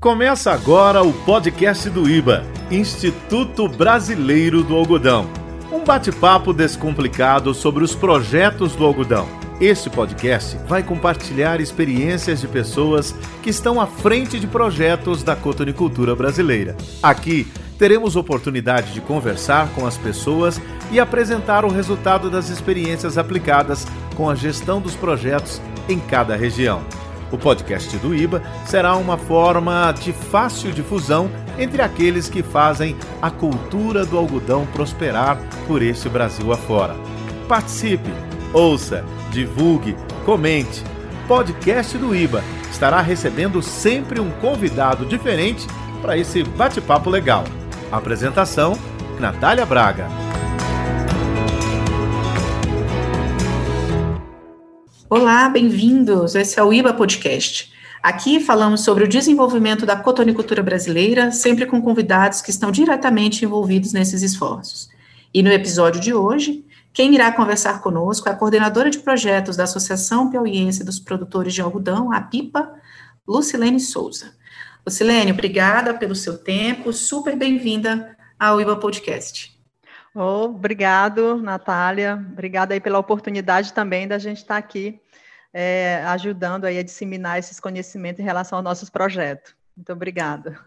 Começa agora o podcast do IBA, Instituto Brasileiro do Algodão. Um bate-papo descomplicado sobre os projetos do algodão. Este podcast vai compartilhar experiências de pessoas que estão à frente de projetos da cotonicultura brasileira. Aqui teremos oportunidade de conversar com as pessoas e apresentar o resultado das experiências aplicadas com a gestão dos projetos em cada região. O podcast do IBA será uma forma de fácil difusão entre aqueles que fazem a cultura do algodão prosperar por este Brasil afora. Participe, ouça, divulgue, comente. Podcast do IBA estará recebendo sempre um convidado diferente para esse bate-papo legal. Apresentação: Natália Braga. Olá, bem-vindos. Esse é o IBA Podcast. Aqui falamos sobre o desenvolvimento da cotonicultura brasileira, sempre com convidados que estão diretamente envolvidos nesses esforços. E no episódio de hoje, quem irá conversar conosco é a coordenadora de projetos da Associação Piauiense dos Produtores de Algodão, a PIPA, Lucilene Souza. Lucilene, obrigada pelo seu tempo, super bem-vinda ao IBA Podcast. Oh, obrigado, Natália. Obrigada aí pela oportunidade também da gente estar aqui é, ajudando aí a disseminar esses conhecimentos em relação aos nossos projetos. Muito obrigada.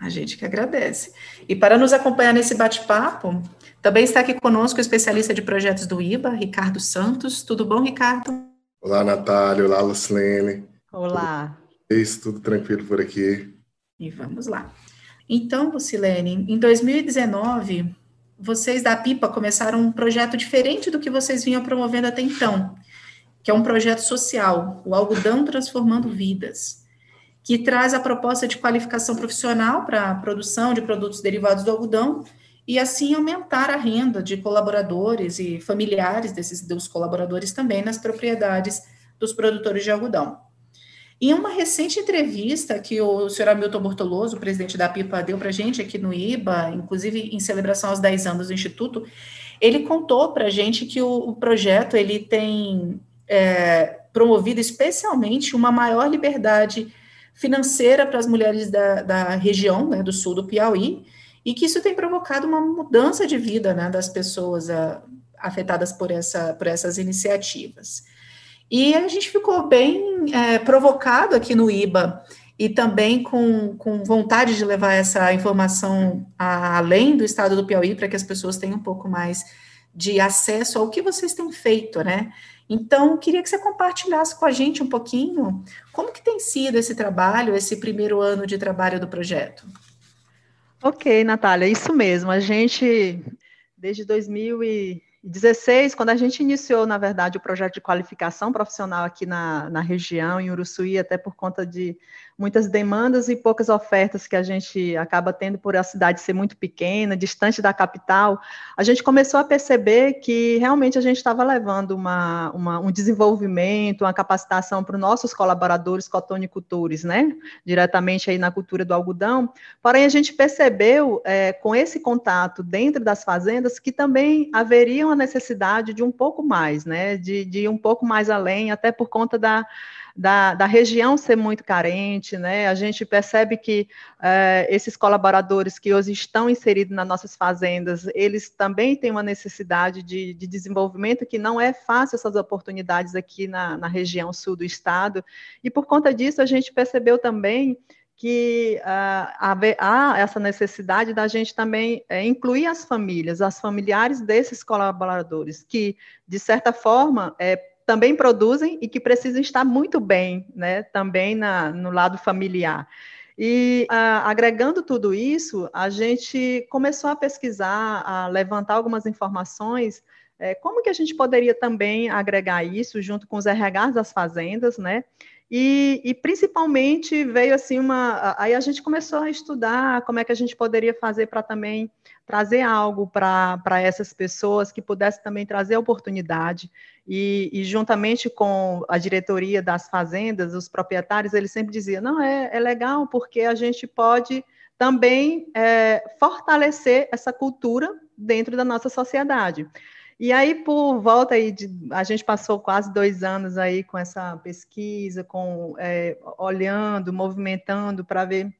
A gente que agradece. E para nos acompanhar nesse bate-papo, também está aqui conosco o especialista de projetos do IBA, Ricardo Santos. Tudo bom, Ricardo? Olá, Natália. Olá, Lucilene. Olá. Tudo tranquilo por aqui. E vamos lá. Então, Lucilene, em 2019, vocês da PIPA começaram um projeto diferente do que vocês vinham promovendo até então, que é um projeto social, o Algodão Transformando Vidas, que traz a proposta de qualificação profissional para a produção de produtos derivados do algodão e assim aumentar a renda de colaboradores e familiares desses dos colaboradores também nas propriedades dos produtores de algodão. Em uma recente entrevista que o senhor Hamilton Bortoloso, presidente da PIPA, deu para a gente aqui no IBA, inclusive em celebração aos 10 anos do Instituto, ele contou para a gente que o, o, projeto ele tem é, promovido especialmente uma maior liberdade financeira para as mulheres da, da região, né, do sul do Piauí, e que isso tem provocado uma mudança de vida né, das pessoas a, afetadas por, essa, por essas iniciativas. E a gente ficou bem é, provocado aqui no IBA e também com, com vontade de levar essa informação a, além do estado do Piauí para que as pessoas tenham um pouco mais de acesso ao que vocês têm feito, né? Então, queria que você compartilhasse com a gente um pouquinho como que tem sido esse trabalho, esse primeiro ano de trabalho do projeto. Ok, Natália, isso mesmo. A gente, desde 2000 e 2016, quando a gente iniciou, na verdade, o projeto de qualificação profissional aqui na, na região, em Uruçuí, até por conta de muitas demandas e poucas ofertas que a gente acaba tendo por a cidade ser muito pequena, distante da capital, a gente começou a perceber que realmente a gente estava levando uma, uma, um desenvolvimento, uma capacitação para os nossos colaboradores cotonicultores, né, diretamente aí na cultura do algodão, porém a gente percebeu é, com esse contato dentro das fazendas que também haveria uma necessidade de um pouco mais, né, de, de um pouco mais além, até por conta da da, da região ser muito carente, né? A gente percebe que é, esses colaboradores que hoje estão inseridos nas nossas fazendas, eles também têm uma necessidade de, de desenvolvimento que não é fácil essas oportunidades aqui na, na região sul do estado, e por conta disso a gente percebeu também que uh, há essa necessidade da gente também é, incluir as famílias, as familiares desses colaboradores, que, de certa forma, é, também produzem e que precisam estar muito bem, né, também na, no lado familiar. E a, agregando tudo isso, a gente começou a pesquisar, a levantar algumas informações, é, como que a gente poderia também agregar isso junto com os RHs das fazendas, né? E, e, principalmente veio assim uma. Aí a gente começou a estudar como é que a gente poderia fazer para também trazer algo para essas pessoas que pudesse também trazer oportunidade. E, e, juntamente com a diretoria das fazendas, os proprietários, eles sempre diziam: não, é, é legal, porque a gente pode também é, fortalecer essa cultura dentro da nossa sociedade. E aí, por volta aí, de, a gente passou quase dois anos aí com essa pesquisa, com é, olhando, movimentando para ver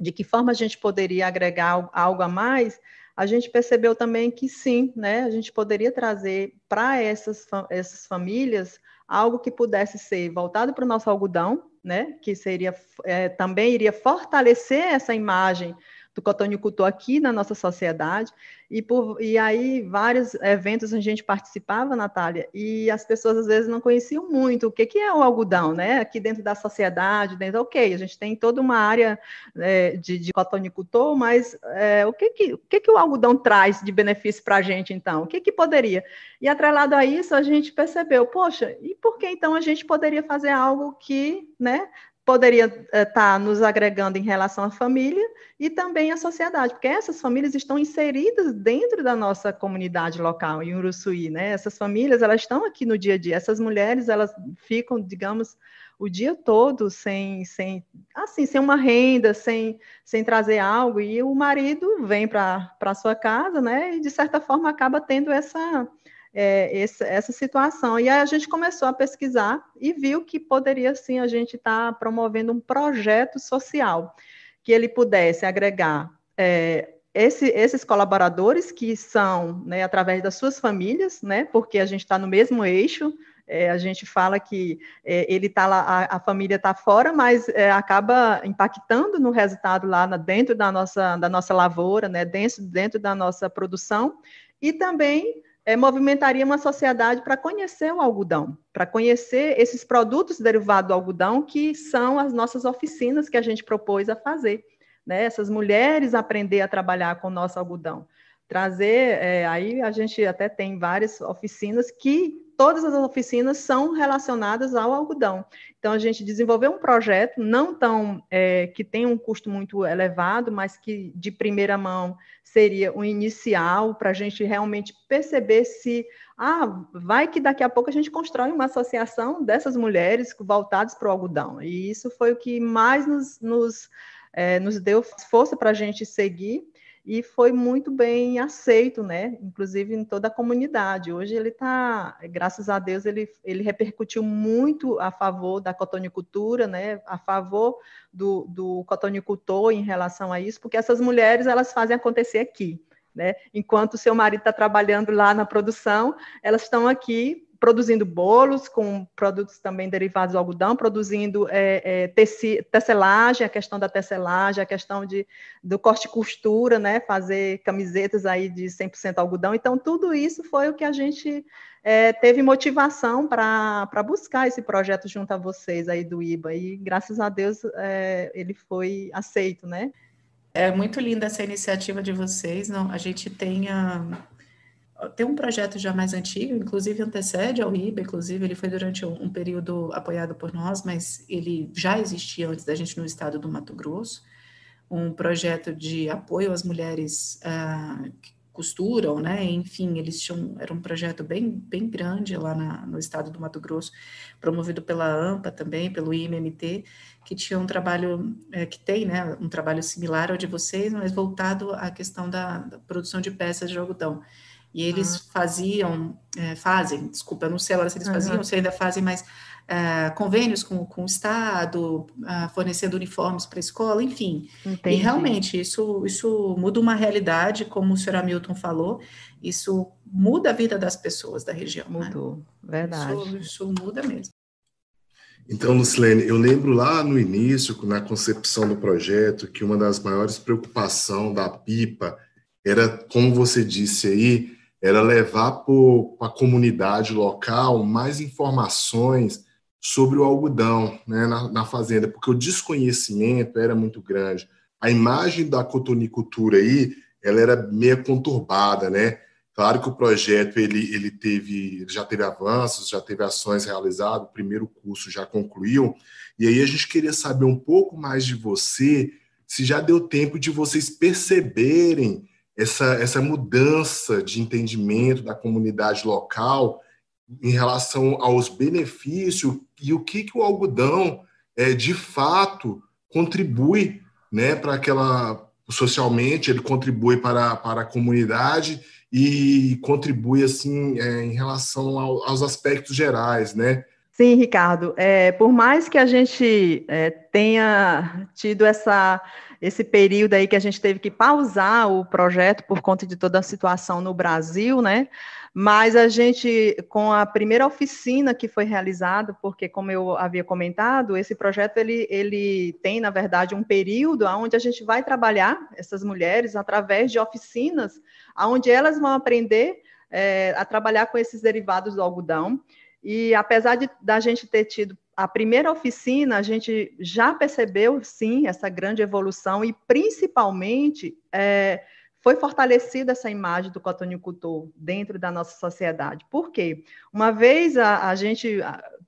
de que forma a gente poderia agregar algo a mais, a gente percebeu também que sim, né, a gente poderia trazer para essas, essas famílias algo que pudesse ser voltado para o nosso algodão, né, que seria é, também iria fortalecer essa imagem do cotonicultor aqui na nossa sociedade, e, por, e aí vários eventos a gente participava, Natália, e as pessoas às vezes não conheciam muito o que, que é o algodão, né? Aqui dentro da sociedade, dentro, ok, a gente tem toda uma área é, de, de cotonicultor, mas é, o, que, que, o que, que o algodão traz de benefício para a gente, então? O que, que poderia? E atrelado a isso, a gente percebeu, poxa, e por que então a gente poderia fazer algo que, né, poderia estar eh, tá nos agregando em relação à família e também à sociedade, porque essas famílias estão inseridas dentro da nossa comunidade local, em Uruçuí, né? Essas famílias, elas estão aqui no dia a dia, essas mulheres, elas ficam, digamos, o dia todo sem, sem assim, sem uma renda, sem, sem trazer algo, e o marido vem para a sua casa, né? E, de certa forma, acaba tendo essa é, essa, essa situação. E aí a gente começou a pesquisar e viu que poderia sim a gente estar tá promovendo um projeto social que ele pudesse agregar é, esse, esses colaboradores que são né, através das suas famílias, né, porque a gente está no mesmo eixo, é, a gente fala que é, ele está lá, a, a família está fora, mas é, acaba impactando no resultado lá na, dentro da nossa, da nossa lavoura, né, dentro, dentro da nossa produção, e também é, movimentaria uma sociedade para conhecer o algodão, para conhecer esses produtos derivados do algodão, que são as nossas oficinas que a gente propôs a fazer. Né? Essas mulheres aprender a trabalhar com o nosso algodão. Trazer, é, aí a gente até tem várias oficinas que todas as oficinas são relacionadas ao algodão. Então, a gente desenvolveu um projeto, não tão é, que tem um custo muito elevado, mas que de primeira mão seria um inicial para a gente realmente perceber se, ah, vai que daqui a pouco a gente constrói uma associação dessas mulheres voltadas para o algodão. E isso foi o que mais nos, nos, é, nos deu força para a gente seguir e foi muito bem aceito, né? Inclusive em toda a comunidade. Hoje ele está, graças a Deus, ele, ele repercutiu muito a favor da cotonicultura, né? A favor do, do cotonicultor em relação a isso, porque essas mulheres elas fazem acontecer aqui. Né? Enquanto seu marido está trabalhando lá na produção, elas estão aqui produzindo bolos com produtos também derivados do algodão, produzindo é, é, teci, tecelagem, a questão da tecelagem, a questão de, do corte e costura, né, fazer camisetas aí de 100% algodão. Então, tudo isso foi o que a gente é, teve motivação para buscar esse projeto junto a vocês aí do IBA, e graças a Deus é, ele foi aceito, né? É muito linda essa iniciativa de vocês, não? A gente tem a tem um projeto já mais antigo, inclusive antecede ao IBA, inclusive ele foi durante um, período apoiado por nós, mas ele já existia antes da gente no estado do Mato Grosso, um projeto de apoio às mulheres uh, que costuram, né, enfim, eles tinham, era um projeto bem, bem grande lá na, no estado do Mato Grosso, promovido pela AMPA também, pelo IMMT, que tinha um trabalho, é, que tem, né, um trabalho similar ao de vocês, mas voltado à questão da, da produção de peças de algodão. E eles ah. faziam, é, fazem, desculpa, eu não sei agora se eles faziam, uhum. se ainda fazem, mas é, convênios com, com o Estado, uh, fornecendo uniformes para a escola, enfim. Entendi. E realmente isso, isso muda uma realidade, como o senhor Hamilton falou, isso muda a vida das pessoas da região. Né? Mudou, né? verdade. Isso, isso muda mesmo. Então, Lucilene, eu lembro lá no início, na concepção do projeto, que uma das maiores preocupações da PIPA era, como você disse aí, era levar para a comunidade local mais informações sobre o algodão né, na, na, fazenda, porque o desconhecimento era muito grande. A imagem da cotonicultura aí, ela era meio conturbada, né? Claro que o projeto ele, ele teve, já teve avanços, já teve ações realizadas, o primeiro curso já concluiu, e aí a gente queria saber um pouco mais de você, se já deu tempo de vocês perceberem essa, essa mudança de entendimento da comunidade local em relação aos benefícios e o que, que o algodão é, de fato contribui né, para aquela socialmente, ele contribui para, para a comunidade e contribui assim é, em relação ao, aos aspectos gerais, né? Sim, Ricardo. É, por mais que a gente é, tenha tido essa, esse período aí que a gente teve que pausar o projeto por conta de toda a situação no Brasil, né? Mas a gente, com a primeira oficina que foi realizada, porque como eu havia comentado, esse projeto ele, ele tem, na verdade, um período onde a gente vai trabalhar essas mulheres através de oficinas, onde elas vão aprender é, a trabalhar com esses derivados do algodão. E apesar de da gente ter tido a primeira oficina, a gente já percebeu, sim, essa grande evolução e, principalmente, é, foi fortalecida essa imagem do cotonicultor dentro da nossa sociedade. Por quê? Uma vez a, a gente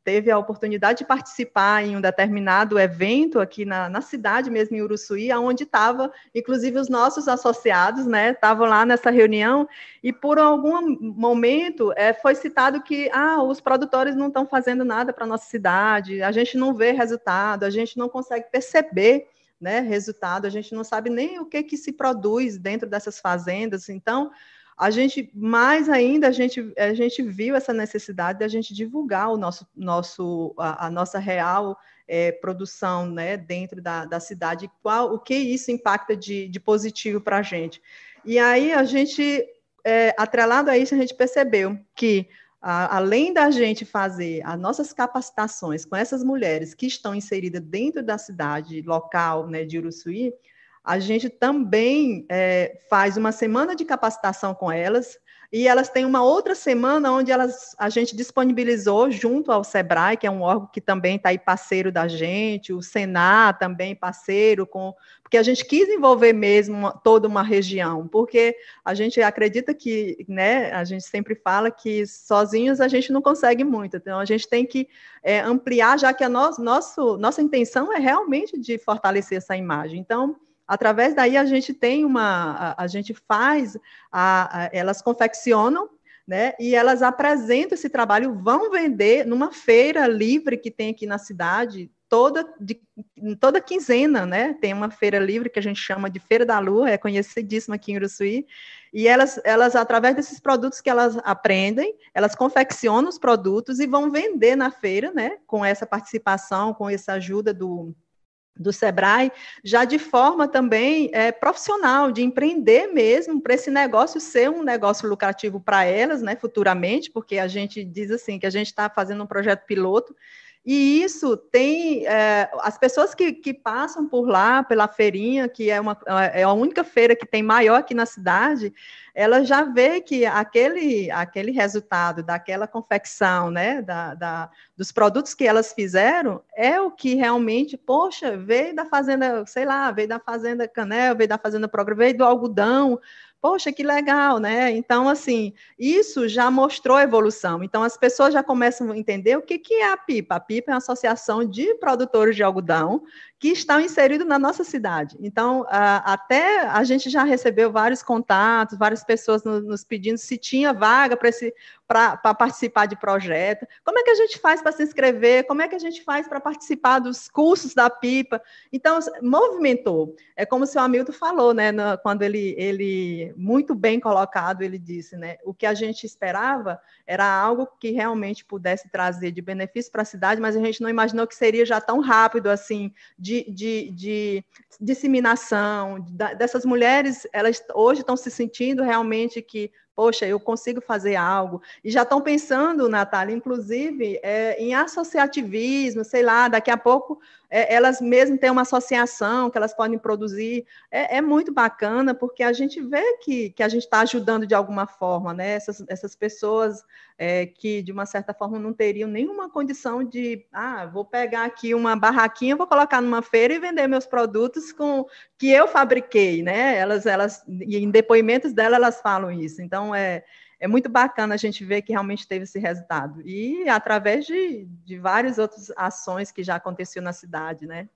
teve a oportunidade de participar em um determinado evento aqui na, na cidade mesmo, em Uruçuí, onde estava, inclusive, os nossos associados, né, estavam lá nessa reunião, e por algum momento é, foi citado que ah, os produtores não estão fazendo nada para a nossa cidade, a gente não vê resultado, a gente não consegue perceber né, resultado, a gente não sabe nem o que, que se produz dentro dessas fazendas, então a gente, mais ainda, a gente, a gente viu essa necessidade de a gente divulgar o nosso, nosso, a, a nossa real é, produção né, dentro da, da cidade, qual, o que isso impacta de, de positivo para a gente. E aí a gente, é, atrelado a isso, a gente percebeu que além da gente fazer as nossas capacitações com essas mulheres que estão inseridas dentro da cidade local né, de Uruçuí, a gente também é, faz uma semana de capacitação com elas, e elas têm uma outra semana onde elas, a gente disponibilizou junto ao SEBRAE, que é um órgão que também está aí parceiro da gente, o Senar também parceiro, com, porque a gente quis envolver mesmo uma, toda uma região, porque a gente acredita que, né, a gente sempre fala que sozinhos a gente não consegue muito, então a gente tem que é, ampliar, já que a no, nosso, nossa intenção é realmente de fortalecer essa imagem. Então, Através daí a gente tem uma, a, a gente faz, a, a, elas confeccionam, né? E elas apresentam esse trabalho, vão vender numa feira livre que tem aqui na cidade, toda de, toda quinzena, né? Tem uma feira livre que a gente chama de Feira da Lua, é conhecidíssima aqui em Uruçuí. E elas, elas através desses produtos que elas aprendem, elas confeccionam os produtos e vão vender na feira, né? Com essa participação, com essa ajuda do do Sebrae, já de forma também é, profissional, de empreender mesmo, para esse negócio ser um negócio lucrativo para elas, né, futuramente, porque a gente diz assim, que a gente está fazendo um projeto piloto, e isso tem é, as pessoas que, que passam por lá, pela feirinha, que é, uma, é a única feira que tem maior aqui na cidade, ela já vê que aquele, aquele resultado daquela confecção, né, da, da, dos produtos que elas fizeram, é o que realmente, poxa, veio da fazenda, sei lá, veio da fazenda Canel, veio da fazenda Progresso, veio do algodão, poxa, que legal, né? Então, assim, isso já mostrou evolução. Então, as pessoas já começam a entender o que, que é a PIPA. A PIPA é uma associação de produtores de algodão que estão inseridos na nossa cidade. Então, até a gente já recebeu vários contatos, várias pessoas nos pedindo se tinha vaga para participar de projeto. Como é que a gente faz para se inscrever? Como é que a gente faz para participar dos cursos da PIPA? Então, movimentou. É como o Hamilton falou, né, quando ele, ele, muito bem colocado, ele disse, né, o que a gente esperava era algo que realmente pudesse trazer de benefício para a cidade, mas a gente não imaginou que seria já tão rápido assim, de de, de, de disseminação, dessas mulheres, elas hoje estão se sentindo realmente que poxa, eu consigo fazer algo. E já estão pensando, Natália, inclusive, é, em associativismo, sei lá, daqui a pouco é, elas mesmas têm uma associação que elas podem produzir. É, é muito bacana, porque a gente vê que, que a gente está ajudando de alguma forma, né? Essas, essas pessoas é, que, de uma certa forma, não teriam nenhuma condição de, ah, vou pegar aqui uma barraquinha, vou colocar numa feira e vender meus produtos com que eu fabriquei, né? Elas, elas, em depoimentos dela, elas falam isso. Então, é, é muito bacana a gente ver que realmente teve esse resultado. E através de, de várias outras ações que já aconteceu na cidade, né?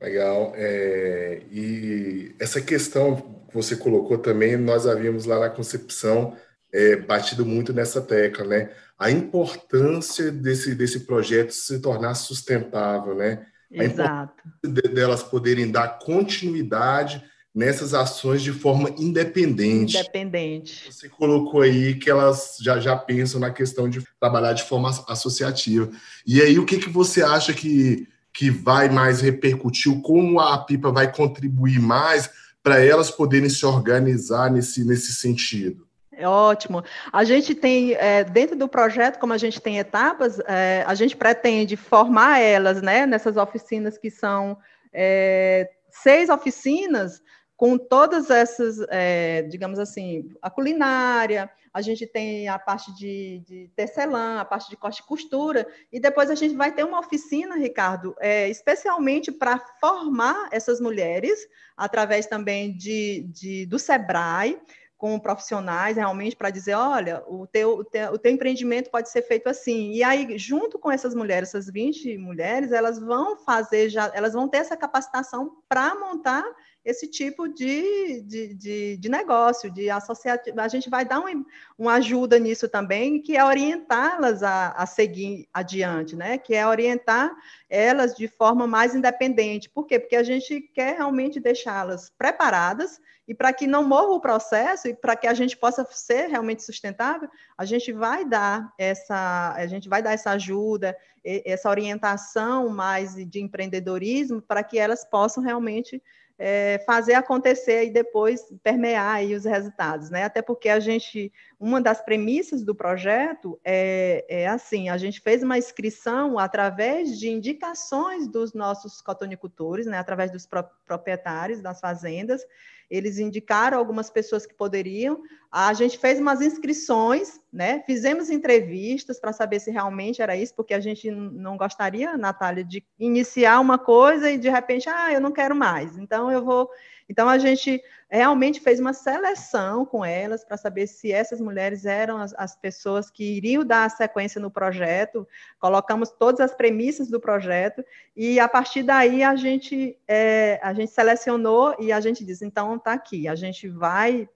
Legal. É, e essa questão que você colocou também, nós havíamos lá na concepção é, batido muito nessa tecla, né? A importância desse, desse projeto se tornar sustentável, né? Exato. A delas poderem dar continuidade nessas ações de forma independente. Independente. Você colocou aí que elas já, já pensam na questão de trabalhar de forma associativa. E aí, o que, que você acha que, que vai mais repercutir? Como a PIPA vai contribuir mais para elas poderem se organizar nesse, nesse sentido? É ótimo. A gente tem, é, dentro do projeto, como a gente tem etapas, é, a gente pretende formar elas né, nessas oficinas que são é, seis oficinas com todas essas, é, digamos assim, a culinária, a gente tem a parte de, de tecelã, a parte de corte e costura, e depois a gente vai ter uma oficina, Ricardo, é, especialmente para formar essas mulheres, através também de, de do SEBRAE, com profissionais realmente para dizer, olha, o teu, o teu, o, teu, empreendimento pode ser feito assim. E aí, junto com essas mulheres, essas 20 mulheres, elas vão fazer já, elas vão ter essa capacitação para montar esse tipo de, de, de, de negócio, de associativo. A gente vai dar um, uma ajuda nisso também, que é orientá-las a, a seguir adiante, né? Que é orientar elas de forma mais independente. Por quê? Porque a gente quer realmente deixá-las preparadas e para que não morra o processo e para que a gente possa ser realmente sustentável, a gente vai dar essa, a gente vai dar essa ajuda, essa orientação mais de empreendedorismo para que elas possam realmente é, fazer acontecer e depois permear aí os resultados, né? Até porque a gente, uma das premissas do projeto é, é assim, a gente fez uma inscrição através de indicações dos nossos cotonicultores, né? Através dos proprietários das fazendas, eles indicaram algumas pessoas que poderiam. A gente fez umas inscrições, né? Fizemos entrevistas para saber se realmente era isso, porque a gente não gostaria, Natália, de iniciar uma coisa e de repente, ah, eu não quero mais. Então eu vou então, a gente realmente fez uma seleção com elas para saber se essas mulheres eram as, as, pessoas que iriam dar a sequência no projeto, colocamos todas as premissas do projeto, e a partir daí a gente, é, a gente selecionou e a gente disse, então está aqui, a gente vai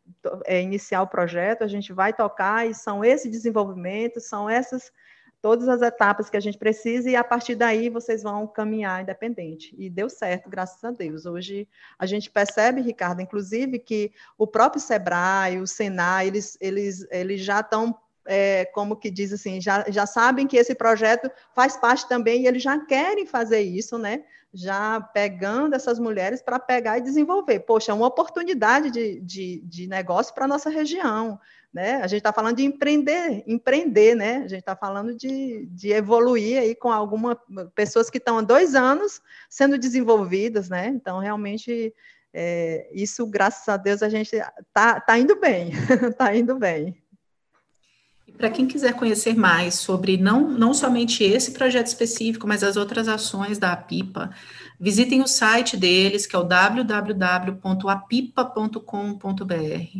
é, iniciar o projeto, a gente vai tocar, e são esse desenvolvimento, são essas todas as etapas que a gente precisa e a partir daí vocês vão caminhar independente. E deu certo, graças a Deus. Hoje a gente percebe, Ricardo, inclusive, que o próprio Sebrae, o Senai, eles, eles, eles já estão é, como que diz assim, já, já sabem que esse projeto faz parte também e eles já querem fazer isso, né? Já pegando essas mulheres para pegar e desenvolver. Poxa, é uma oportunidade de, de, de negócio para a nossa região. Né? A gente está falando de empreender, empreender, né? A gente está falando de, de evoluir aí com algumas pessoas que estão há dois anos sendo desenvolvidas, né? Então, realmente, é, isso, graças a Deus, a gente está tá indo bem, está indo bem. Para quem quiser conhecer mais sobre não, não somente esse projeto específico, mas as outras ações da APIPA, visitem o site deles, que é o www.apipa.com.br.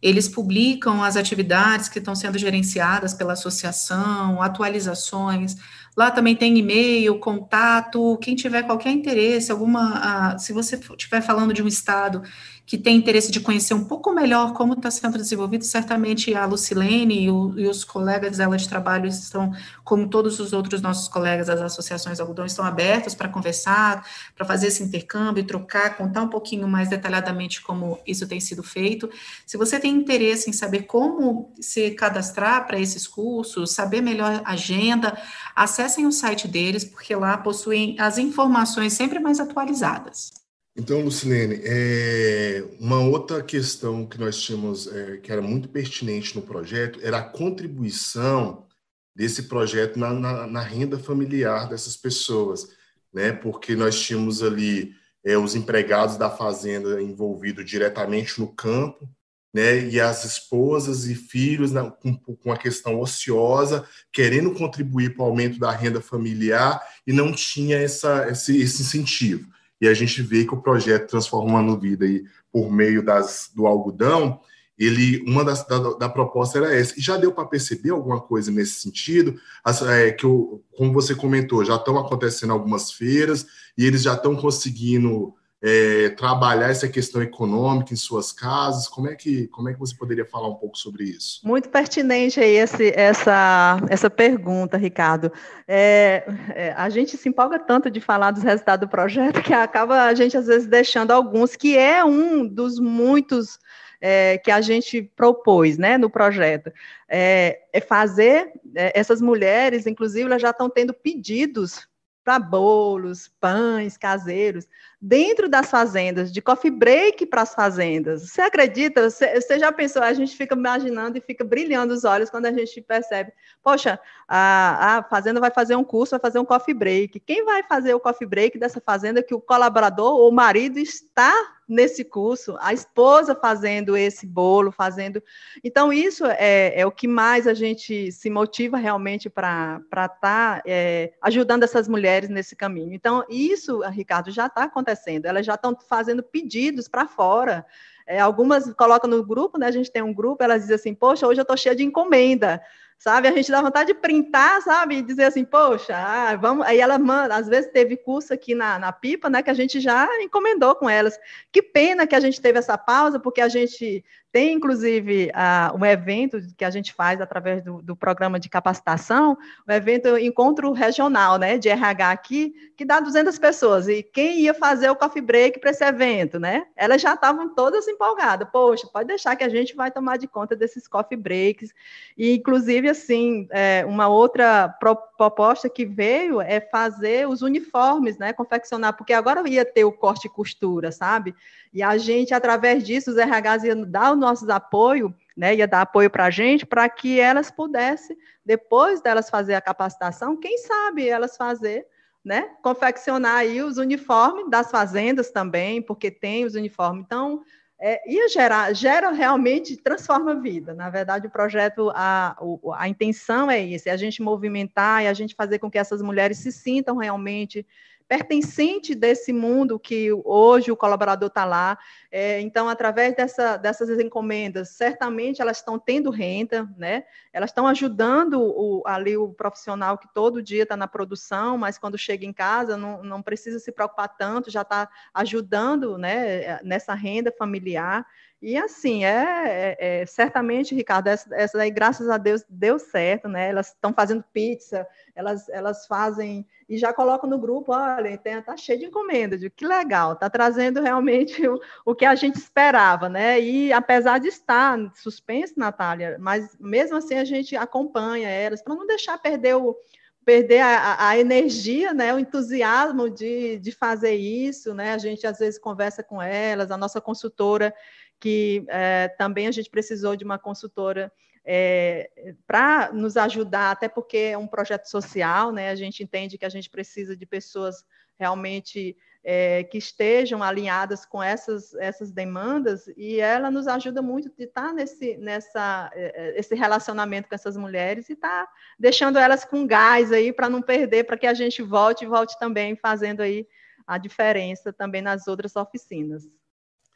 Eles publicam as atividades que estão sendo gerenciadas pela associação, atualizações. Lá também tem e-mail, contato. Quem tiver qualquer interesse, alguma. Uh, se você estiver falando de um estado que tem interesse de conhecer um pouco melhor como está sendo desenvolvido, certamente a Lucilene e, o, e, os colegas dela de trabalho estão, como todos os outros nossos colegas das associações algodão, estão abertos para conversar, para fazer esse intercâmbio, trocar, contar um pouquinho mais detalhadamente como isso tem sido feito. Se você tem interesse em saber como se cadastrar para esses cursos, saber melhor a agenda, acessem o site deles, porque lá possuem as informações sempre mais atualizadas. Então, Lucilene, é, uma outra questão que nós tínhamos, é, que era muito pertinente no projeto, era a contribuição desse projeto na, na, na renda familiar dessas pessoas, né? Porque nós tínhamos ali é, os empregados da fazenda envolvidos diretamente no campo, né? E as esposas e filhos na, com, com a questão ociosa, querendo contribuir para o aumento da renda familiar e não tinha essa, esse, esse incentivo e a gente vê que o projeto Transformando Vida aí, por meio das, do algodão, ele uma das da, da proposta era essa. E já deu para perceber alguma coisa nesse sentido? As, é, que o, como você comentou, já estão acontecendo algumas feiras e eles já estão conseguindo é, trabalhar essa questão econômica em suas casas? Como é que, como é que você poderia falar um pouco sobre isso? Muito pertinente aí esse, essa, essa pergunta, Ricardo. É, é, a gente se empolga tanto de falar dos resultados do projeto que acaba a gente, às vezes, deixando alguns, que é um dos muitos é, que a gente propôs né, no projeto. É, é fazer, é, essas mulheres, inclusive, elas já estão tendo pedidos para bolos, pães caseiros, dentro das fazendas, de coffee break para as fazendas. Você acredita? Você, você, já pensou? A gente fica imaginando e fica brilhando os olhos quando a gente percebe, poxa, a, a fazenda vai fazer um curso, vai fazer um coffee break. Quem vai fazer o coffee break dessa fazenda que o colaborador ou o marido está nesse curso, a esposa fazendo esse bolo, fazendo. Então, isso é, é o que mais a gente se motiva realmente para estar tá, é, ajudando essas mulheres nesse caminho. Então, isso, Ricardo, já está acontecendo, elas já estão fazendo pedidos para fora. É, algumas colocam no grupo, né? A gente tem um grupo, elas dizem assim, poxa, hoje eu estou cheia de encomenda sabe? A gente dá vontade de printar, sabe? E dizer assim, poxa, ah, vamos. Aí ela manda, às vezes teve curso aqui na, na pipa, né? Que a gente já encomendou com elas. Que pena que a gente teve essa pausa, porque a gente tem, inclusive, uh, um evento que a gente faz através do, do, programa de capacitação, o evento Encontro Regional, né, de RH aqui, que dá 200 pessoas. E quem ia fazer o coffee break para esse evento, né? Elas já estavam todas empolgadas. Poxa, pode deixar que a gente vai tomar de conta desses coffee breaks. E, inclusive, assim, é, uma outra proposta que veio é fazer os uniformes, né, confeccionar, porque agora ia ter o corte e costura, sabe? E a gente, através disso, os RHs iam dar o nosso apoio, né, ia dar apoio para a gente, para que elas pudessem, depois delas fazer a capacitação, quem sabe elas fazer, né, confeccionar aí os uniformes das fazendas também, porque tem os uniformes. Então, é, ia gerar, gera realmente, transforma a vida. Na verdade, o projeto, a, a intenção é isso, é a gente movimentar e a gente fazer com que essas mulheres se sintam realmente pertencente desse mundo que hoje o colaborador está lá. É, então, através dessa, dessas encomendas, certamente elas estão tendo renda, né? Elas estão ajudando o, ali o profissional que todo dia está na produção, mas quando chega em casa não, não precisa se preocupar tanto, já está ajudando né, nessa renda familiar. E assim, é, é, é, certamente, Ricardo, essa, essa graças a Deus, deu certo, né? Elas estão fazendo pizza, elas, elas fazem e já colocam no grupo, olha, tem, tá cheio de encomenda, de que legal, tá trazendo realmente o, o que a gente esperava, né? E apesar de estar suspenso, Natália, mas mesmo assim a gente acompanha elas para não deixar perder o perder a, a, energia, né, o entusiasmo de, de fazer isso, né? A gente às vezes conversa com elas, a nossa consultora que é, também a gente precisou de uma consultora é, para nos ajudar, até porque é um projeto social, né? A gente entende que a gente precisa de pessoas realmente é, que estejam alinhadas com essas, essas demandas, e ela nos ajuda muito de estar nesse nessa, é, é, esse relacionamento com essas mulheres e estar tá deixando elas com gás aí para não perder, para que a gente volte e volte também fazendo aí a diferença também nas outras oficinas.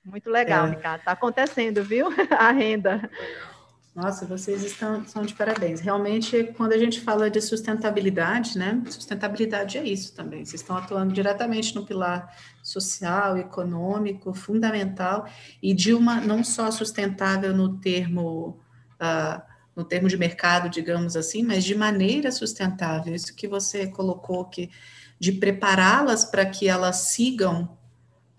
Muito legal, é. Ricardo. Está acontecendo, viu? A renda. Nossa, vocês estão são de parabéns. Realmente, quando a gente fala de sustentabilidade, né? Sustentabilidade é isso também. Vocês estão atuando diretamente no pilar social, econômico, fundamental, e de uma não só sustentável no termo. Uh, no termo de mercado, digamos assim, mas de maneira sustentável. Isso que você colocou que de prepará-las para que elas sigam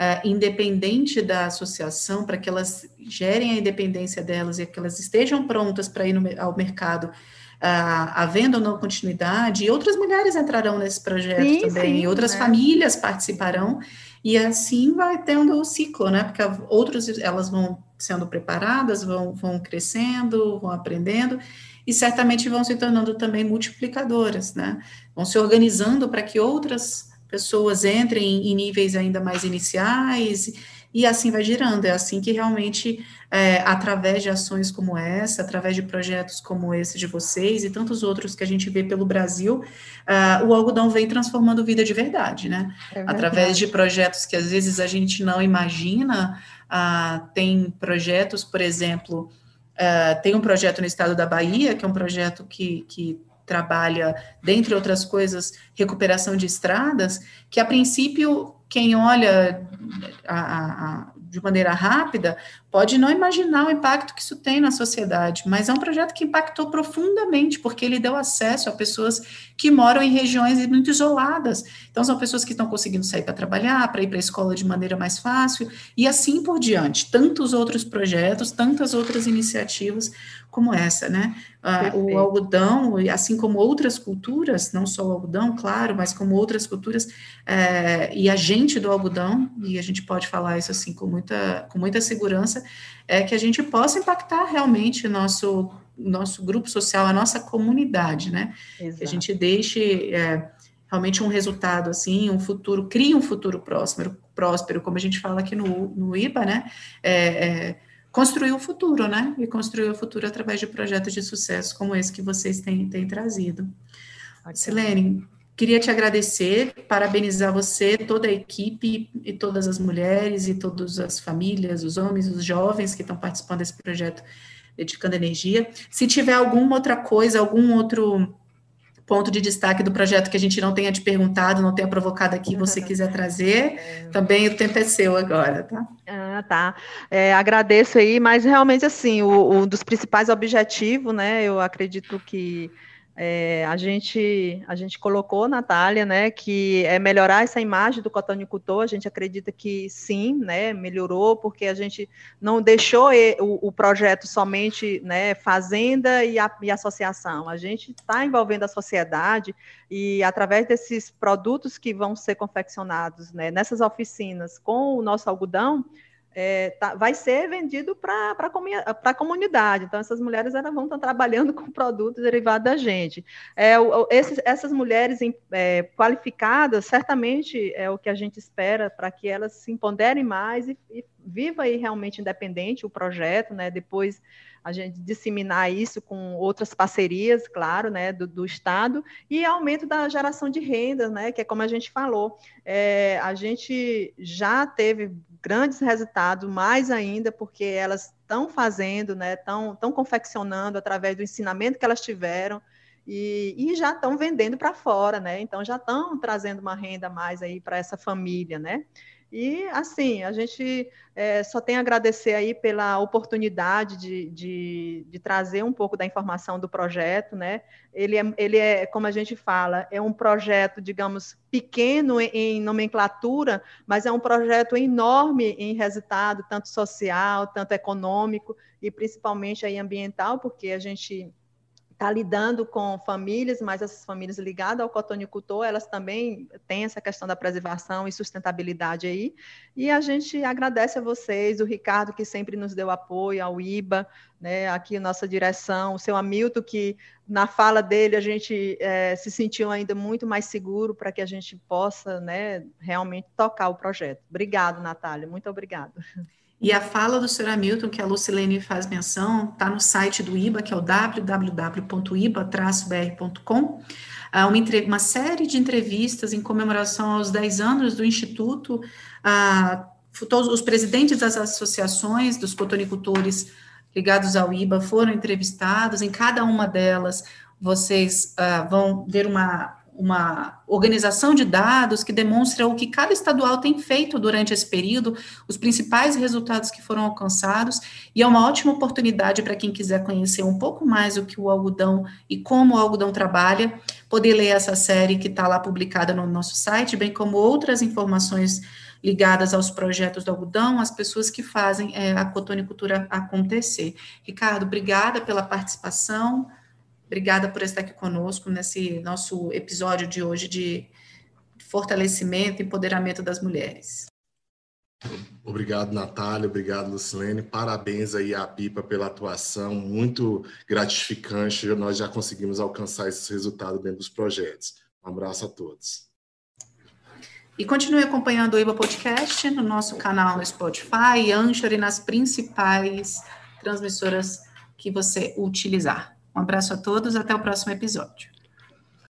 uh, independente da associação, para que elas gerem a independência delas e que elas estejam prontas para ir no, ao mercado, uh, havendo ou não continuidade, e outras mulheres entrarão nesse projeto sim, também, sim, e outras né? famílias participarão, e assim vai tendo o ciclo, né? Porque outras elas vão sendo preparadas, vão, vão crescendo, vão aprendendo, e certamente vão se tornando também multiplicadoras, né? Vão se organizando para que outras pessoas entrem em níveis ainda mais iniciais, e assim vai girando. É assim que realmente, é, através de ações como essa, através de projetos como esse de vocês e tantos outros que a gente vê pelo Brasil, uh, o algodão vem transformando vida de verdade, né? É verdade. Através de projetos que às vezes a gente não imagina, uh, tem projetos, por exemplo, uh, tem um projeto no estado da Bahia, que é um projeto que, que trabalha, dentre outras coisas, recuperação de estradas, que a princípio quem olha a, a, de maneira rápida, pode não imaginar o impacto que isso tem na sociedade, mas é um projeto que impactou profundamente, porque ele deu acesso a pessoas que moram em regiões muito isoladas. Então, são pessoas que estão conseguindo sair para trabalhar, para ir para a escola de maneira mais fácil, e assim por diante. Tantos outros projetos, tantas outras iniciativas como essa, né? Ah, o algodão, assim como outras culturas, não só o algodão, claro, mas como outras culturas, é, e a gente do algodão, e a gente pode falar isso assim com muita, com muita segurança, é que a gente possa impactar realmente o nosso, nosso grupo social, a nossa comunidade, né? Exato. Que a gente deixe é, realmente um resultado assim, um futuro, crie um futuro próspero, próspero, como a gente fala aqui no, no IBA, né? É, é, construir o futuro, né? E construir o futuro através de projetos de sucesso como esse que vocês têm, têm trazido. Silene, queria te agradecer, parabenizar você, toda a equipe e todas as mulheres e todas as famílias, os homens, os jovens que estão participando desse projeto Dedicando Energia. Se tiver alguma outra coisa, algum outro ponto de destaque do projeto que a gente não tenha te perguntado, não tenha provocado aqui, você quiser trazer, também o tempo é seu agora, tá? Ah, tá. É, agradeço aí, mas realmente, assim, o, um dos principais objetivos, né, eu acredito que é, a, gente, a gente colocou, Natália, né, que é melhorar essa imagem do cotonicultor, a gente acredita que sim, né, melhorou, porque a gente não deixou o, o projeto somente né, fazenda e, a, e associação, a gente está envolvendo a sociedade e através desses produtos que vão ser confeccionados né, nessas oficinas com o nosso algodão, é, tá, vai ser vendido para a comunidade. Então, essas mulheres elas vão estar trabalhando com produtos derivados da gente. É, o, esses, essas mulheres é, qualificadas, certamente é o que a gente espera para que elas se empoderem mais e, e viva aí realmente independente o projeto, né? Depois a gente disseminar isso com outras parcerias, claro, né, do, do, Estado, e aumento da geração de renda, né, que é como a gente falou. É, a gente já teve grandes resultados, mais ainda, porque elas estão fazendo, né, estão confeccionando através do ensinamento que elas tiveram, e, e já estão vendendo para fora, né? Então já estão trazendo uma renda mais aí para essa família, né? E, assim, a gente é, só tem a agradecer aí pela oportunidade de, de, de, trazer um pouco da informação do projeto, né? Ele é, ele é, como a gente fala, é um projeto, digamos, pequeno em, em nomenclatura, mas é um projeto enorme em resultado, tanto social, tanto econômico e principalmente aí ambiental, porque a gente está lidando com famílias, mas essas famílias ligadas ao cotonicultor, elas também têm essa questão da preservação e sustentabilidade aí. E a gente agradece a vocês, o Ricardo, que sempre nos deu apoio, ao IBA, né, aqui nossa direção, o seu Hamilton, que na fala dele a gente é, se sentiu ainda muito mais seguro para que a gente possa né, realmente tocar o projeto. Obrigado, Natália, muito obrigada. E a fala do Sr. Hamilton, que a Lucilene faz menção, está no site do IBA, que é o www.iba-br.com. Ah, uma, uma, série de entrevistas em comemoração aos 10 anos do Instituto. Ah, todos os presidentes das associações dos cotonicultores ligados ao IBA foram entrevistados. Em cada uma delas, vocês ah, vão ver uma uma organização de dados que demonstra o que cada estadual tem feito durante esse período, os principais resultados que foram alcançados, e é uma ótima oportunidade para quem quiser conhecer um pouco mais o que o algodão e como o algodão trabalha, poder ler essa série que está lá publicada no nosso site, bem como outras informações ligadas aos projetos do algodão, as pessoas que fazem é, a cotonicultura acontecer. Ricardo, obrigada pela participação. Obrigada por estar aqui conosco nesse nosso episódio de hoje de fortalecimento e empoderamento das mulheres. Obrigado, Natália. Obrigado, Lucilene. Parabéns aí à Pipa pela atuação, muito gratificante. Nós já conseguimos alcançar esse resultado dentro dos projetos. Um abraço a todos. E continue acompanhando o IBA Podcast no nosso canal no Spotify, Anchor e nas principais transmissoras que você utilizar. Um abraço a todos, até o próximo episódio.